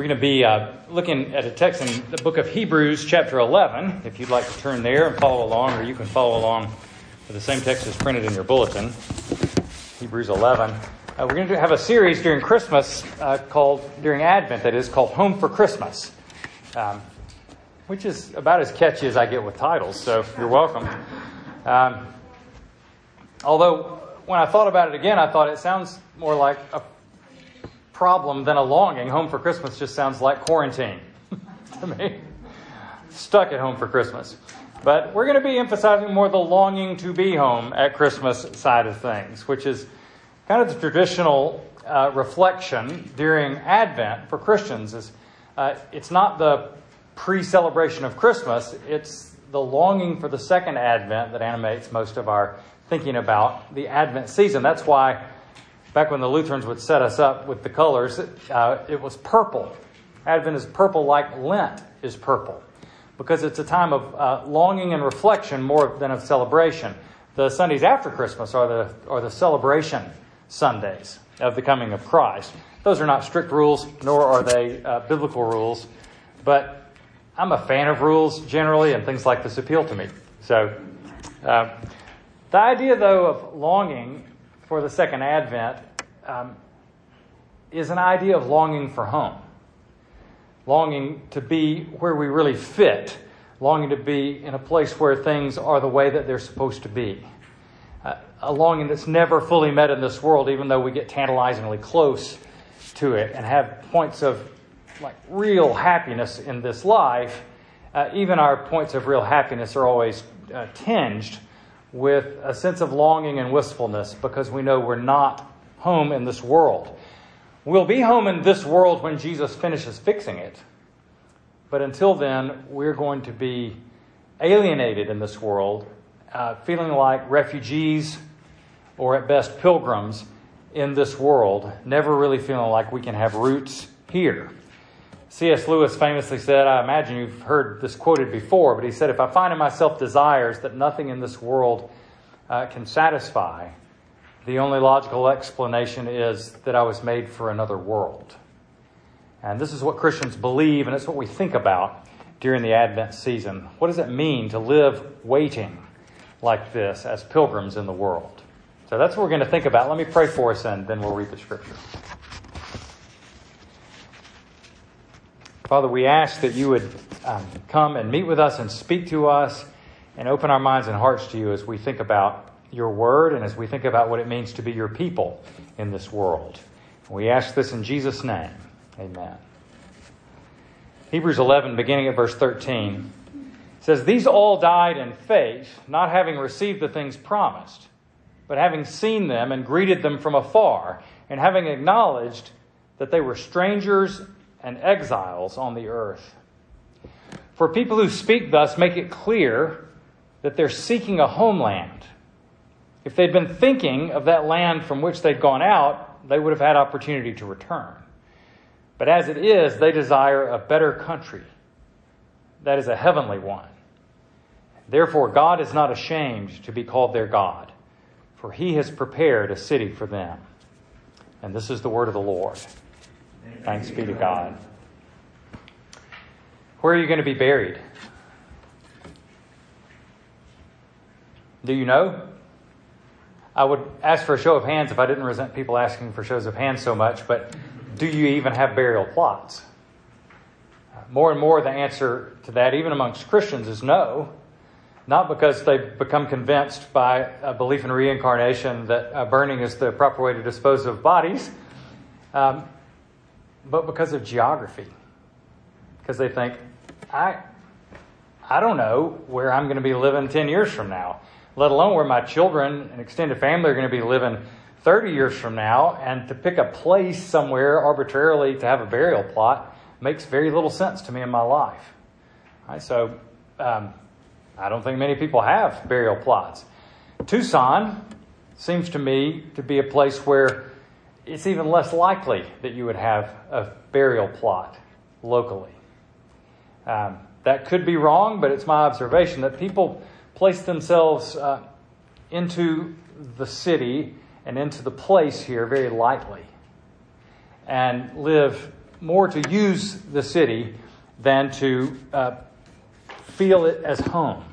We're going to be uh, looking at a text in the book of Hebrews, chapter 11. If you'd like to turn there and follow along, or you can follow along with the same text as printed in your bulletin. Hebrews 11. Uh, we're going to have a series during Christmas uh, called, during Advent, that is, called Home for Christmas, um, which is about as catchy as I get with titles, so you're welcome. Um, although, when I thought about it again, I thought it sounds more like a problem than a longing. Home for Christmas just sounds like quarantine to me. Stuck at home for Christmas. But we're going to be emphasizing more the longing to be home at Christmas side of things, which is kind of the traditional uh, reflection during Advent for Christians. Is uh, it's not the pre-celebration of Christmas; it's the longing for the second Advent that animates most of our thinking about the Advent season. That's why back when the Lutherans would set us up with the colors, uh, it was purple. Advent is purple like Lent is purple because it's a time of uh, longing and reflection more than of celebration. The Sundays after Christmas are the, are the celebration Sundays of the coming of Christ. Those are not strict rules, nor are they uh, biblical rules, but I'm a fan of rules generally, and things like this appeal to me. So, uh, the idea, though, of longing for the second advent um, is an idea of longing for home, longing to be where we really fit, longing to be in a place where things are the way that they're supposed to be. Uh, a longing that's never fully met in this world, even though we get tantalizingly close to it and have points of like real happiness in this life. Uh, even our points of real happiness are always uh, tinged with a sense of longing and wistfulness because we know we're not home in this world. We'll be home in this world when Jesus finishes fixing it. But until then, we're going to be alienated in this world, uh, feeling like refugees or at best pilgrims in this world, never really feeling like we can have roots here. C.S. Lewis famously said, I imagine you've heard this quoted before, but he said, If I find in myself desires that nothing in this world uh, can satisfy, the only logical explanation is that I was made for another world. And this is what Christians believe, and it's what we think about during the Advent season. What does it mean to live waiting like this as pilgrims in the world? So that's what we're going to think about. Let me pray for us, and then we'll read the scripture. Father, we ask that you would um, come and meet with us and speak to us and open our minds and hearts to you as we think about your word and as we think about what it means to be your people in this world. We ask this in Jesus' name. Amen. Hebrews 11, beginning at verse 13, says, These all died in faith, not having received the things promised, but having seen them and greeted them from afar, and having acknowledged that they were strangers and exiles on the earth. For people who speak thus make it clear that they're seeking a homeland. If they'd been thinking of that land from which they'd gone out, they would have had opportunity to return. But as it is, they desire a better country. That is a heavenly one. Therefore, God is not ashamed to be called their God, for he has prepared a city for them. And this is the word of the Lord. Thanks be to God. Where are you going to be buried? Do you know? I would ask for a show of hands if I didn't resent people asking for shows of hands so much, but do you even have burial plots? More and more, the answer to that, even amongst Christians, is no. Not because they've become convinced by a belief in reincarnation that uh, burning is the proper way to dispose of bodies, um, but because of geography. Because they think, I, I don't know where I'm going to be living 10 years from now, let alone where my children and extended family are going to be living 30 years from now. And to pick a place somewhere arbitrarily to have a burial plot makes very little sense to me in my life. So um, I don't think many people have burial plots. Tucson seems to me to be a place where it's even less likely that you would have a burial plot locally. Um, that could be wrong, but it's my observation that people place themselves uh, into the city and into the place here very lightly and live more to use the city than to uh, feel it as home.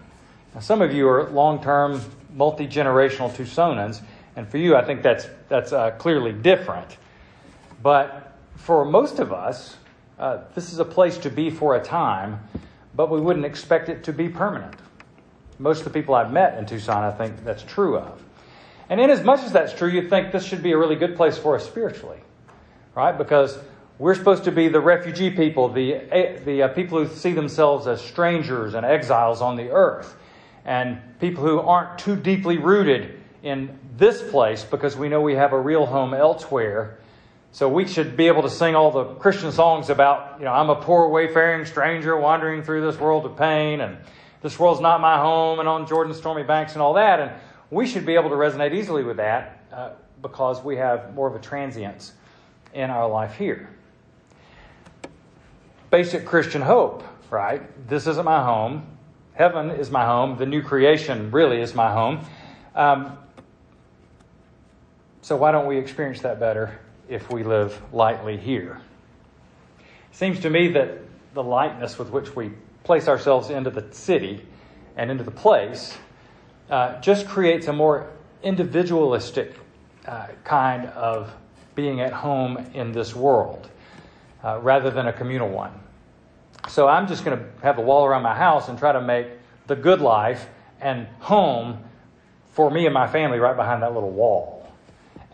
Now, some of you are long term, multi generational Tucsonans, and for you, I think that's, that's uh, clearly different. But for most of us, uh, this is a place to be for a time, but we wouldn't expect it to be permanent. Most of the people I've met in Tucson, I think that's true of. And in as much as that's true, you'd think this should be a really good place for us spiritually, right? Because we're supposed to be the refugee people, the, eh, the uh, people who see themselves as strangers and exiles on the earth, and people who aren't too deeply rooted in this place because we know we have a real home elsewhere. So we should be able to sing all the Christian songs about, you know, I'm a poor wayfaring stranger wandering through this world of pain, and this world's not my home, and on Jordan's stormy banks, and all that. And we should be able to resonate easily with that uh, because we have more of a transience in our life here basic Christian hope, right? This isn't my home. Heaven is my home. The new creation really is my home. Um, so, why don't we experience that better if we live lightly here? Seems to me that the lightness with which we place ourselves into the city and into the place uh, just creates a more individualistic uh, kind of being at home in this world uh, rather than a communal one. So I'm just going to have a wall around my house and try to make the good life and home for me and my family right behind that little wall.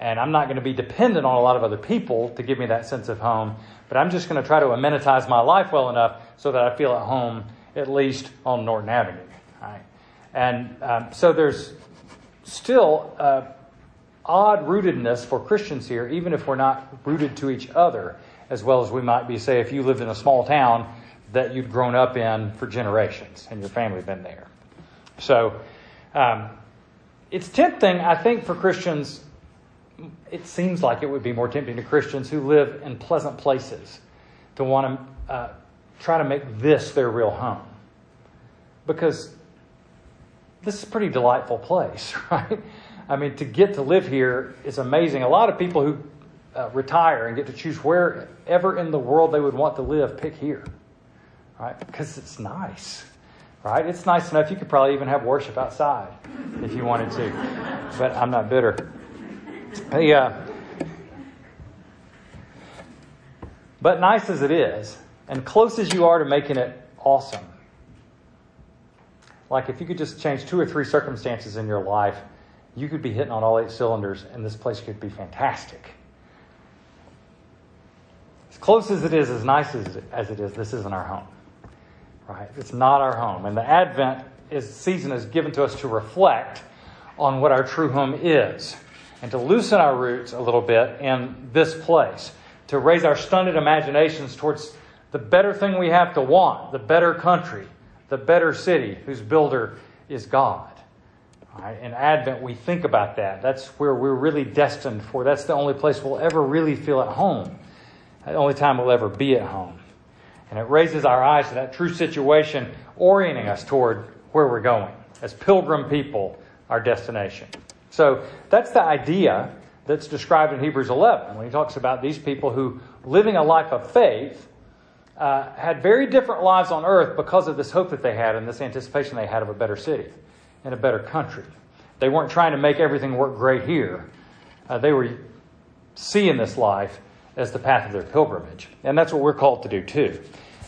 And I'm not going to be dependent on a lot of other people to give me that sense of home, but I'm just going to try to amenitize my life well enough so that I feel at home, at least on Norton Avenue. Right? And um, so there's still odd rootedness for Christians here, even if we're not rooted to each other as well as we might be, say, if you lived in a small town that you'd grown up in for generations and your family had been there. So um, it's tempting, I think, for Christians. It seems like it would be more tempting to Christians who live in pleasant places to want to uh, try to make this their real home. Because this is a pretty delightful place, right? I mean, to get to live here is amazing. A lot of people who uh, retire and get to choose wherever in the world they would want to live, pick here, right? Because it's nice, right? It's nice enough you could probably even have worship outside if you wanted to. But I'm not bitter. Hey, uh, but nice as it is, and close as you are to making it awesome, like if you could just change two or three circumstances in your life, you could be hitting on all eight cylinders, and this place could be fantastic As close as it is, as nice as, as it is, this isn't our home. Right? It's not our home. And the Advent is season is given to us to reflect on what our true home is and to loosen our roots a little bit in this place, to raise our stunted imaginations towards the better thing we have to want, the better country, the better city whose builder is God. Right? In Advent, we think about that. That's where we're really destined for. That's the only place we'll ever really feel at home the only time we'll ever be at home. And it raises our eyes to that true situation, orienting us toward where we're going. As pilgrim people, our destination. So that's the idea that's described in Hebrews 11 when he talks about these people who, living a life of faith, uh, had very different lives on earth because of this hope that they had and this anticipation they had of a better city and a better country. They weren't trying to make everything work great here. Uh, they were seeing this life as the path of their pilgrimage. And that's what we're called to do too.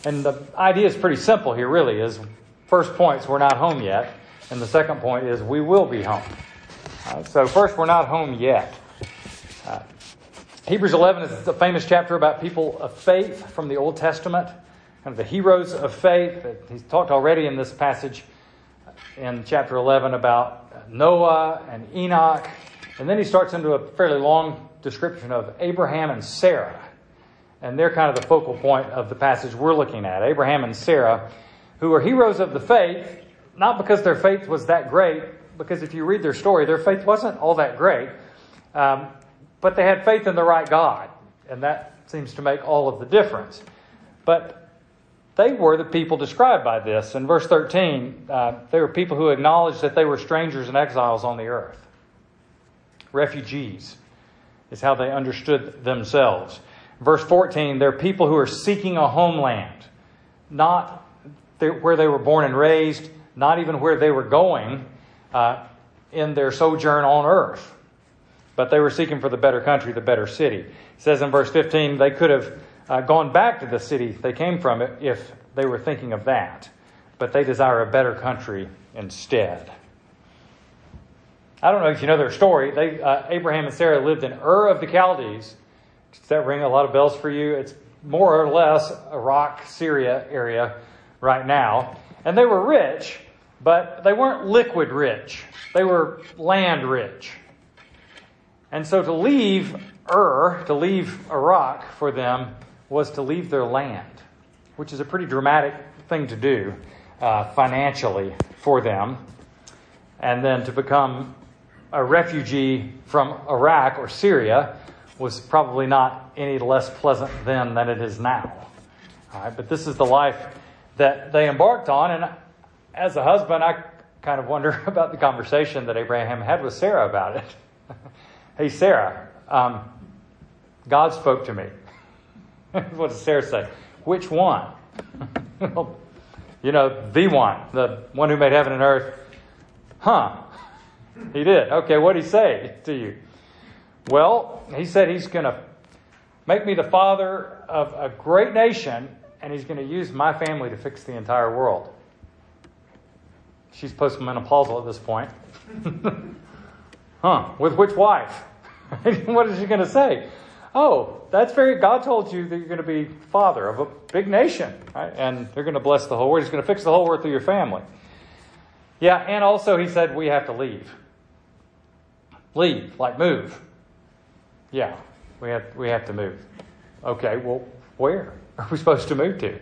And the idea is pretty simple here, really, is first point is we're not home yet. And the second point is we will be home. Uh, so first, we're not home yet. Uh, Hebrews 11 is a famous chapter about people of faith from the Old Testament, kind of the heroes of faith. He's talked already in this passage in chapter 11 about Noah and Enoch. And then he starts into a fairly long description of Abraham and Sarah. And they're kind of the focal point of the passage we're looking at. Abraham and Sarah, who are heroes of the faith, not because their faith was that great, because if you read their story, their faith wasn't all that great, um, but they had faith in the right God. And that seems to make all of the difference. But they were the people described by this. In verse 13, uh, they were people who acknowledged that they were strangers and exiles on the earth, refugees is how they understood themselves. Verse 14, they're people who are seeking a homeland, not where they were born and raised, not even where they were going uh, in their sojourn on earth. But they were seeking for the better country, the better city. It says in verse 15, they could have uh, gone back to the city they came from if they were thinking of that. But they desire a better country instead. I don't know if you know their story. They, uh, Abraham and Sarah lived in Ur of the Chaldees. Does that ring a lot of bells for you? It's more or less Iraq, Syria area right now. And they were rich, but they weren't liquid rich. They were land rich. And so to leave Ur, to leave Iraq for them, was to leave their land, which is a pretty dramatic thing to do uh, financially for them. And then to become a refugee from Iraq or Syria was probably not any less pleasant then than it is now. All right, but this is the life that they embarked on. And as a husband, I kind of wonder about the conversation that Abraham had with Sarah about it. hey, Sarah, um, God spoke to me. what does Sarah say? Which one? you know, the one, the one who made heaven and earth. Huh. He did. Okay, what did he say to you? Well, he said he's going to make me the father of a great nation, and he's going to use my family to fix the entire world. She's postmenopausal at this point. huh? With which wife? what is she going to say? Oh, that's very, God told you that you're going to be father of a big nation, right? And they're going to bless the whole world. He's going to fix the whole world through your family. Yeah, and also he said we have to leave. Leave, like move. Yeah, we have, we have to move. Okay, well, where are we supposed to move to?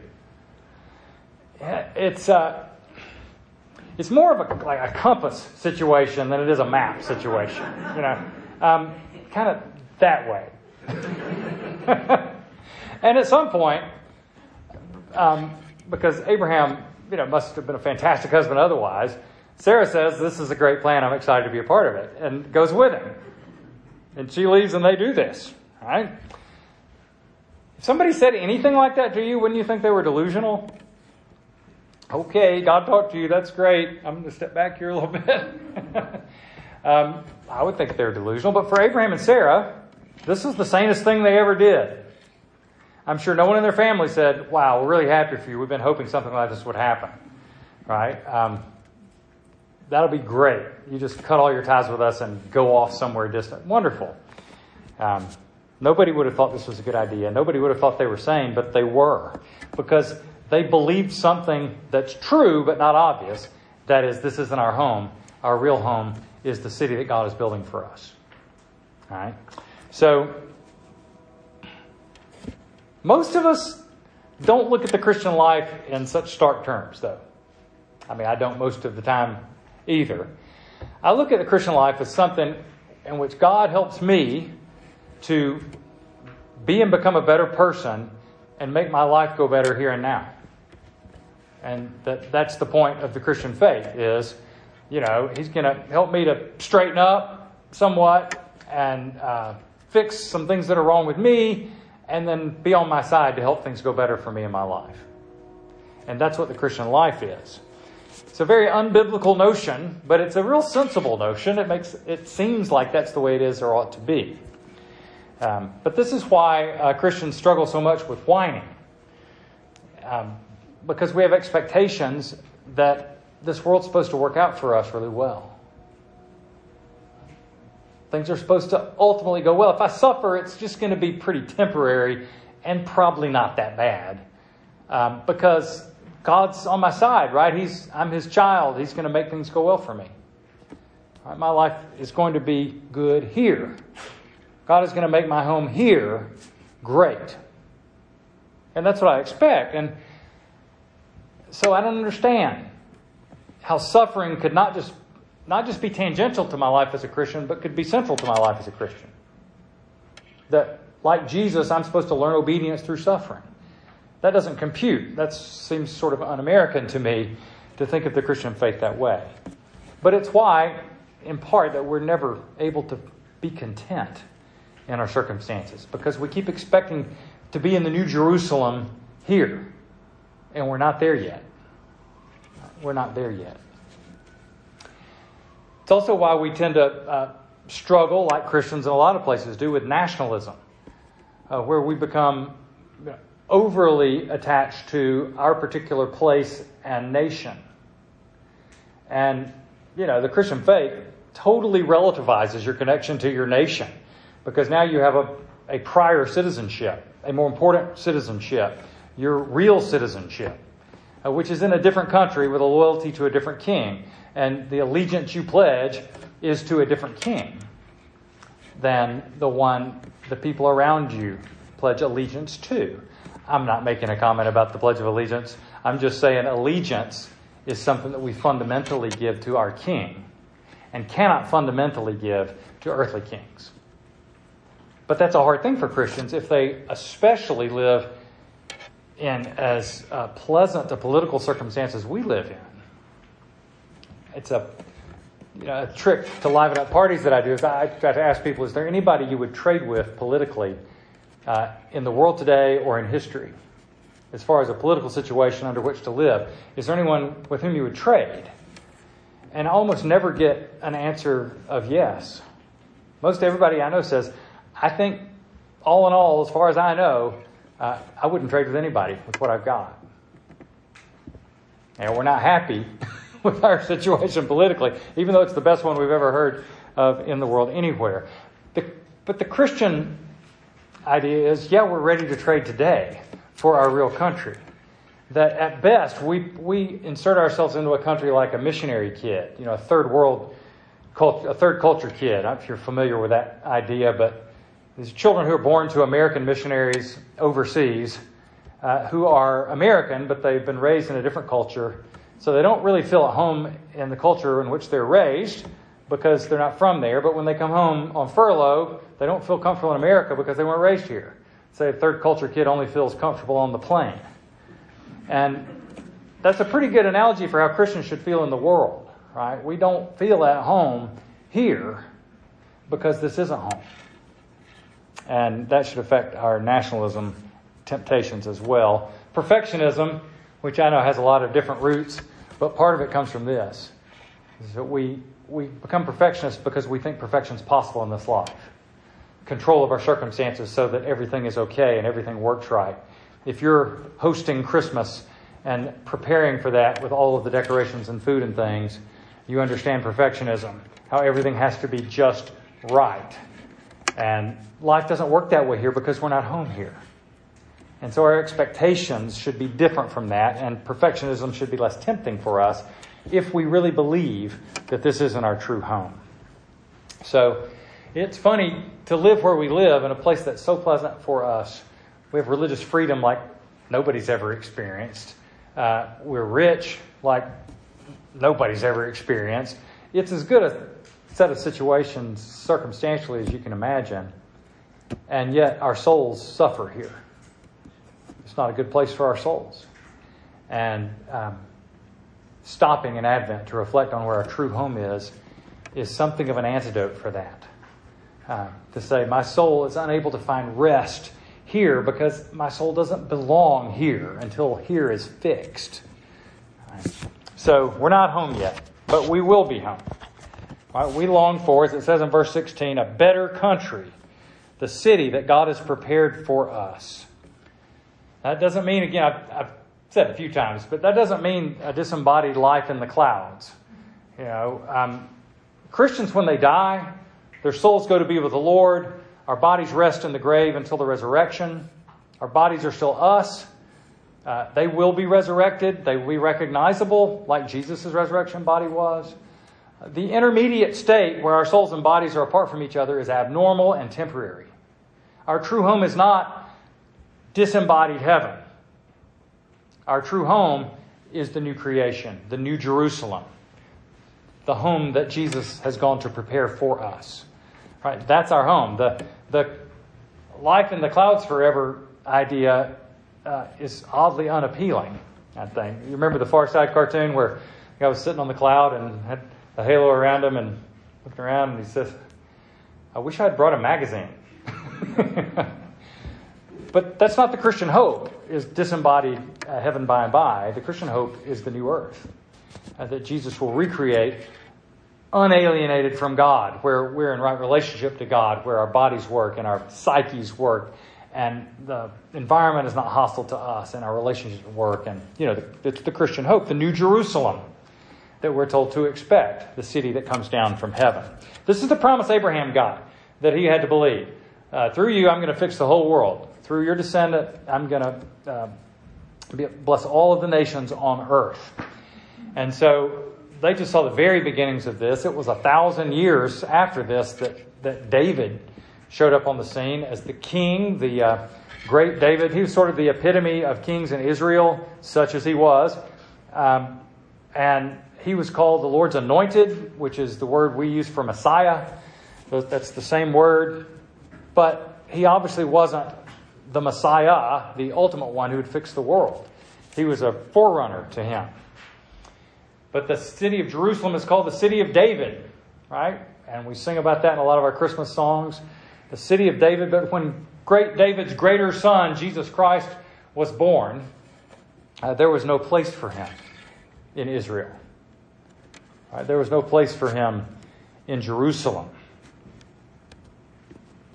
It's, uh, it's more of a, like a compass situation than it is a map situation, you know, um, kind of that way. and at some point, um, because Abraham, you know, must have been a fantastic husband otherwise, Sarah says, This is a great plan. I'm excited to be a part of it, and goes with him. And she leaves, and they do this. Right? If somebody said anything like that to you, wouldn't you think they were delusional? Okay, God talked to you. That's great. I'm going to step back here a little bit. um, I would think they're delusional. But for Abraham and Sarah, this is the sanest thing they ever did. I'm sure no one in their family said, Wow, we're really happy for you. We've been hoping something like this would happen. Right? Um, that'll be great. You just cut all your ties with us and go off somewhere distant. Wonderful. Um, nobody would have thought this was a good idea. Nobody would have thought they were sane, but they were. Because they believed something that's true but not obvious. That is, this isn't our home. Our real home is the city that God is building for us. All right? So, most of us don't look at the Christian life in such stark terms, though. I mean, I don't most of the time either. I look at the Christian life as something in which God helps me to be and become a better person and make my life go better here and now. And that, that's the point of the Christian faith is, you know, he's going to help me to straighten up somewhat and uh, fix some things that are wrong with me and then be on my side to help things go better for me in my life. And that's what the Christian life is. It's a very unbiblical notion, but it's a real sensible notion. It makes it seems like that's the way it is or ought to be. Um, but this is why uh, Christians struggle so much with whining, um, because we have expectations that this world's supposed to work out for us really well. Things are supposed to ultimately go well. If I suffer, it's just going to be pretty temporary and probably not that bad, um, because God's on my side, right? He's, I'm His child. He's going to make things go well for me. Right, my life is going to be good here. God is going to make my home here great. And that's what I expect. And so I don't understand how suffering could not just not just be tangential to my life as a Christian, but could be central to my life as a Christian. That, like Jesus, I'm supposed to learn obedience through suffering. That doesn't compute. That seems sort of un American to me to think of the Christian faith that way. But it's why, in part, that we're never able to be content in our circumstances because we keep expecting to be in the New Jerusalem here, and we're not there yet. We're not there yet. It's also why we tend to uh, struggle, like Christians in a lot of places do, with nationalism, uh, where we become overly attached to our particular place and nation. And, you know, the Christian faith totally relativizes your connection to your nation because now you have a, a prior citizenship, a more important citizenship, your real citizenship, uh, which is in a different country with a loyalty to a different king. And the allegiance you pledge is to a different king than the one the people around you pledge allegiance to. I'm not making a comment about the Pledge of Allegiance. I'm just saying allegiance is something that we fundamentally give to our king and cannot fundamentally give to earthly kings. But that's a hard thing for Christians if they especially live in as uh, pleasant a political circumstances we live in. It's a, you know, a trick to liven up parties that I do is I try to ask people, is there anybody you would trade with politically uh, in the world today or in history, as far as a political situation under which to live. Is there anyone with whom you would trade? And I almost never get an answer of yes. Most everybody I know says, I think, all in all, as far as I know, uh, I wouldn't trade with anybody with what I've got. And we're not happy with our situation politically, even though it's the best one we've ever heard of in the world anywhere. The, but the Christian idea is yeah, we're ready to trade today for our real country. That at best, we, we insert ourselves into a country like a missionary kid, you know, a third world, culture, a third culture kid. I if you're familiar with that idea, but these are children who are born to American missionaries overseas uh, who are American, but they've been raised in a different culture. So they don't really feel at home in the culture in which they're raised because they're not from there. But when they come home on furlough, they don't feel comfortable in America because they weren't raised here. Say a third culture kid only feels comfortable on the plane. And that's a pretty good analogy for how Christians should feel in the world, right? We don't feel at home here because this isn't home. And that should affect our nationalism temptations as well. Perfectionism, which I know has a lot of different roots, but part of it comes from this. Is that we, we become perfectionists because we think perfection is possible in this life control of our circumstances so that everything is okay and everything works right. If you're hosting Christmas and preparing for that with all of the decorations and food and things, you understand perfectionism, how everything has to be just right. And life doesn't work that way here because we're not home here. And so our expectations should be different from that, and perfectionism should be less tempting for us if we really believe that this isn't our true home. So it's funny to live where we live in a place that's so pleasant for us. We have religious freedom like nobody's ever experienced. Uh, we're rich like nobody's ever experienced. It's as good a set of situations circumstantially as you can imagine. And yet our souls suffer here. It's not a good place for our souls. And um, stopping in Advent to reflect on where our true home is is something of an antidote for that uh, to say, My soul is unable to find rest here because my soul doesn't belong here until here is fixed. Right. So we're not home yet, but we will be home. Right. We long for, as it says in verse 16, a better country, the city that God has prepared for us. That doesn't mean, again, I've, I've said a few times, but that doesn't mean a disembodied life in the clouds. You know, um, Christians, when they die, their souls go to be with the Lord. Our bodies rest in the grave until the resurrection. Our bodies are still us. Uh, they will be resurrected. They will be recognizable like Jesus' resurrection body was. The intermediate state where our souls and bodies are apart from each other is abnormal and temporary. Our true home is not disembodied heaven. Our true home is the new creation, the new Jerusalem, the home that Jesus has gone to prepare for us. Right? That's our home. The, the life in the clouds forever idea uh, is oddly unappealing, I think. You remember the Far Side cartoon where guy was sitting on the cloud and had a halo around him and looking around and he says, I wish I'd brought a magazine. but that's not the Christian hope, is disembodied uh, heaven by and by. The Christian hope is the new earth, uh, that Jesus will recreate unalienated from God, where we're in right relationship to God, where our bodies work and our psyches work, and the environment is not hostile to us, and our relationships work. And, you know, it's the Christian hope, the New Jerusalem that we're told to expect, the city that comes down from heaven. This is the promise Abraham got that he had to believe. Uh, through you, I'm going to fix the whole world. Through your descendant, I'm going to uh, bless all of the nations on earth. And so they just saw the very beginnings of this. It was a thousand years after this that, that David showed up on the scene as the king, the uh, great David. He was sort of the epitome of kings in Israel, such as he was. Um, and he was called the Lord's anointed, which is the word we use for Messiah. That's the same word. But he obviously wasn't the Messiah, the ultimate one who would fix the world. He was a forerunner to him. But the city of Jerusalem is called the city of David, right? And we sing about that in a lot of our Christmas songs. The city of David, but when great David's greater son, Jesus Christ, was born, uh, there was no place for him in Israel. Right? There was no place for him in Jerusalem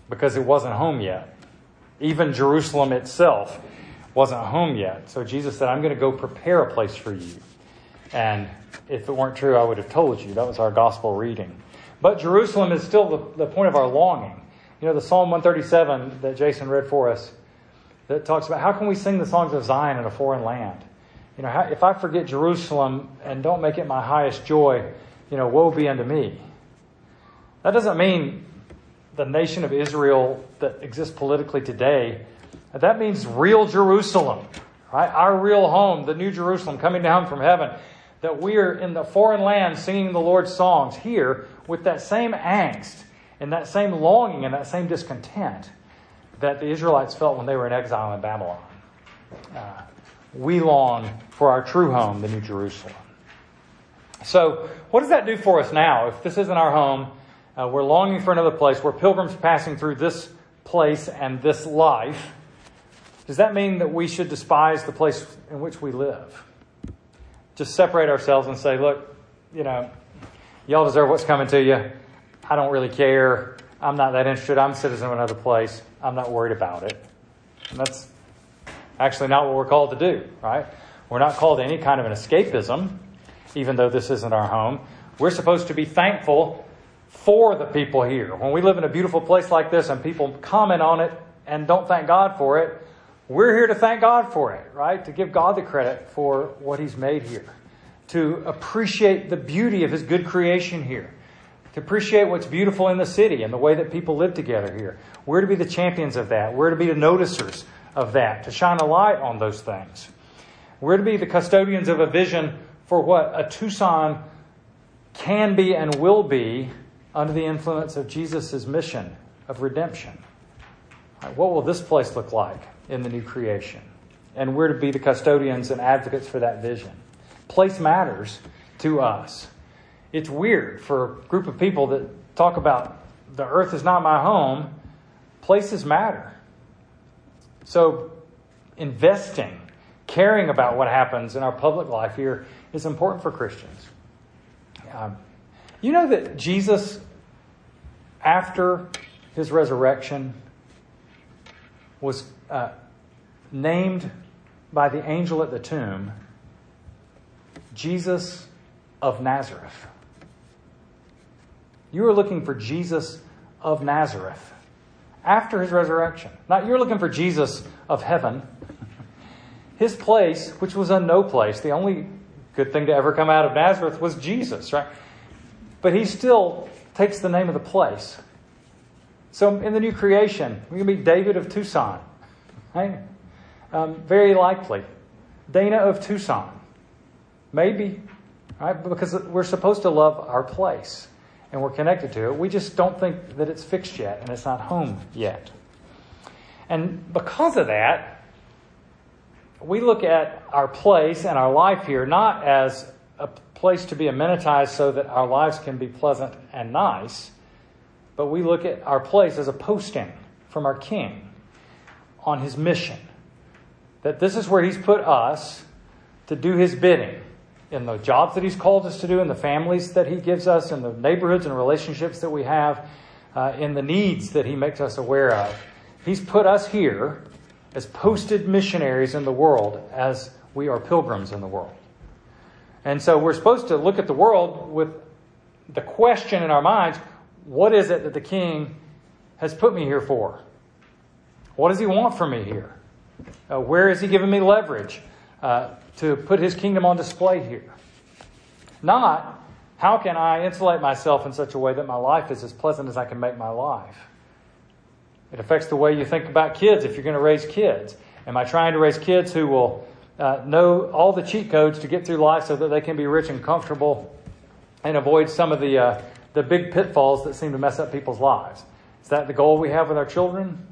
because it wasn't home yet. Even Jerusalem itself wasn't home yet. So Jesus said, I'm going to go prepare a place for you. And if it weren't true, I would have told you. That was our gospel reading. But Jerusalem is still the, the point of our longing. You know, the Psalm 137 that Jason read for us that talks about how can we sing the songs of Zion in a foreign land? You know, if I forget Jerusalem and don't make it my highest joy, you know, woe be unto me. That doesn't mean the nation of Israel that exists politically today. That means real Jerusalem, right? Our real home, the new Jerusalem coming down from heaven that we are in the foreign land singing the Lord's songs here with that same angst and that same longing and that same discontent that the Israelites felt when they were in exile in Babylon. Uh, we long for our true home, the New Jerusalem. So, what does that do for us now? If this isn't our home, uh, we're longing for another place. We're pilgrims passing through this place and this life. Does that mean that we should despise the place in which we live? just separate ourselves and say, look, you know, y'all deserve what's coming to you. I don't really care. I'm not that interested. I'm a citizen of another place. I'm not worried about it. And that's actually not what we're called to do, right? We're not called to any kind of an escapism, even though this isn't our home. We're supposed to be thankful for the people here. When we live in a beautiful place like this and people comment on it and don't thank God for it, we're here to thank God for it, right? To give God the credit for what He's made here. To appreciate the beauty of His good creation here. To appreciate what's beautiful in the city and the way that people live together here. We're to be the champions of that. We're to be the noticers of that, to shine a light on those things. We're to be the custodians of a vision for what a Tucson can be and will be under the influence of Jesus' mission of redemption. Right, what will this place look like? in the new creation. And we're to be the custodians and advocates for that vision. Place matters to us. It's weird for a group of people that talk about the earth is not my home. Places matter. So, investing, caring about what happens in our public life here is important for Christians. Um, you know that Jesus, after his resurrection, was uh, named by the angel at the tomb Jesus of Nazareth. You are looking for Jesus of Nazareth after his resurrection. Not you're looking for Jesus of heaven. His place, which was a no place, the only good thing to ever come out of Nazareth was Jesus, right? But he still takes the name of the place. So in the new creation, we can be David of Tucson. Right? Um, very likely. Dana of Tucson. Maybe. Right? Because we're supposed to love our place and we're connected to it. We just don't think that it's fixed yet and it's not home yet. And because of that, we look at our place and our life here not as a place to be amenitized so that our lives can be pleasant and nice, but we look at our place as a posting from our King on his mission. That this is where he's put us to do his bidding in the jobs that he's called us to do, in the families that he gives us, in the neighborhoods and relationships that we have, uh, in the needs that he makes us aware of. He's put us here as posted missionaries in the world as we are pilgrims in the world. And so we're supposed to look at the world with the question in our minds what is it that the king has put me here for? What does he want from me here? Uh, where is he giving me leverage uh, to put his kingdom on display here? Not how can I insulate myself in such a way that my life is as pleasant as I can make my life? It affects the way you think about kids if you're going to raise kids. Am I trying to raise kids who will uh, know all the cheat codes to get through life so that they can be rich and comfortable and avoid some of the, uh, the big pitfalls that seem to mess up people's lives? Is that the goal we have with our children?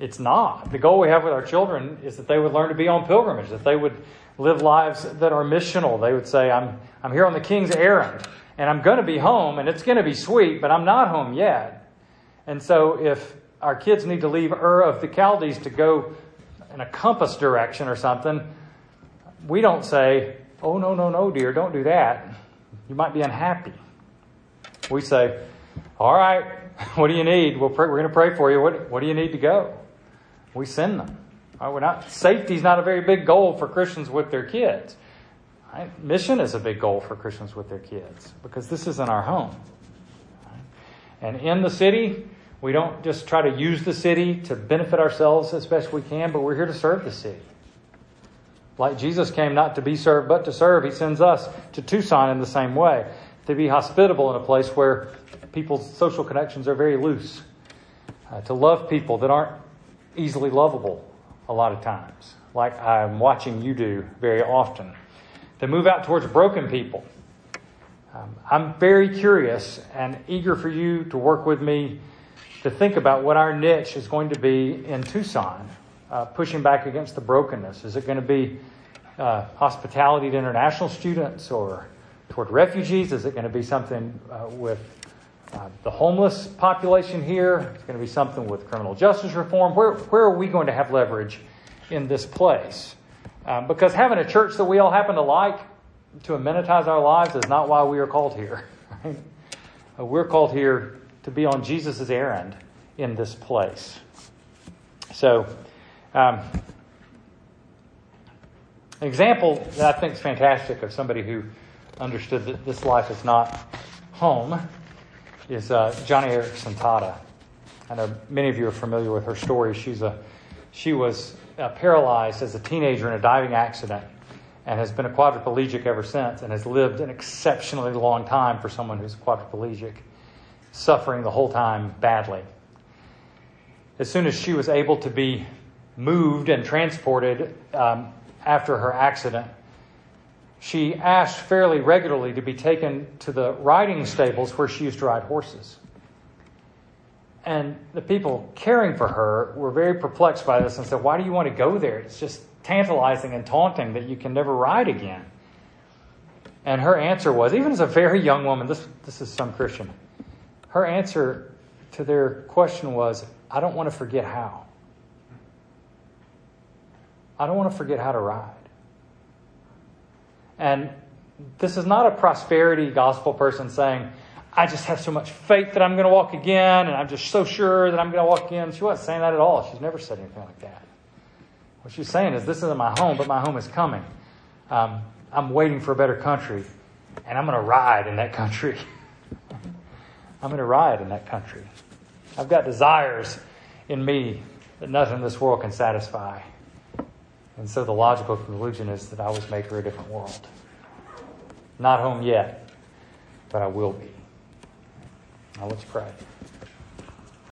It's not. The goal we have with our children is that they would learn to be on pilgrimage, that they would live lives that are missional. They would say, I'm, I'm here on the king's errand, and I'm going to be home, and it's going to be sweet, but I'm not home yet. And so if our kids need to leave Ur of the Chaldees to go in a compass direction or something, we don't say, Oh, no, no, no, dear, don't do that. You might be unhappy. We say, All right, what do you need? We'll pray, we're going to pray for you. What, what do you need to go? We send them. Right, we're not, safety is not a very big goal for Christians with their kids. Right? Mission is a big goal for Christians with their kids because this isn't our home. Right? And in the city, we don't just try to use the city to benefit ourselves as best we can, but we're here to serve the city. Like Jesus came not to be served, but to serve, he sends us to Tucson in the same way, to be hospitable in a place where people's social connections are very loose, uh, to love people that aren't easily lovable a lot of times, like I'm watching you do very often, to move out towards broken people. Um, I'm very curious and eager for you to work with me to think about what our niche is going to be in Tucson, uh, pushing back against the brokenness. Is it going to be uh, hospitality to international students or toward refugees? Is it going to be something uh, with uh, the homeless population here? It's going to be something with criminal justice reform. Where, where are we going to have leverage in this place? Um, because having a church that we all happen to like to amenitize our lives is not why we are called here. Right? Uh, we're called here to be on Jesus' errand in this place. So, um, an example that I think is fantastic of somebody who understood that this life is not home is uh, Joni Eareckson Tada. I know many of you are familiar with her story. She's a, she was uh, paralyzed as a teenager in a diving accident and has been a quadriplegic ever since and has lived an exceptionally long time for someone who's quadriplegic suffering the whole time badly. As soon as she was able to be moved and transported um, after her accident, she asked fairly regularly to be taken to the riding stables where she used to ride horses. And the people caring for her were very perplexed by this and said, Why do you want to go there? It's just tantalizing and taunting that you can never ride again. And her answer was, even as a very young woman, this, this is some Christian, her answer to their question was, I don't want to forget how. I don't want to forget how to ride. And this is not a prosperity gospel person saying, I just have so much faith that I'm going to walk again, and I'm just so sure that I'm going to walk again. She wasn't saying that at all. She's never said anything like that. What she's saying is, this isn't my home, but my home is coming. Um, I'm waiting for a better country, and I'm going to ride in that country. I'm going to ride in that country. I've got desires in me that nothing in this world can satisfy. And so the logical conclusion is that I was made for a different world. Not home yet, but I will be. Now let's pray.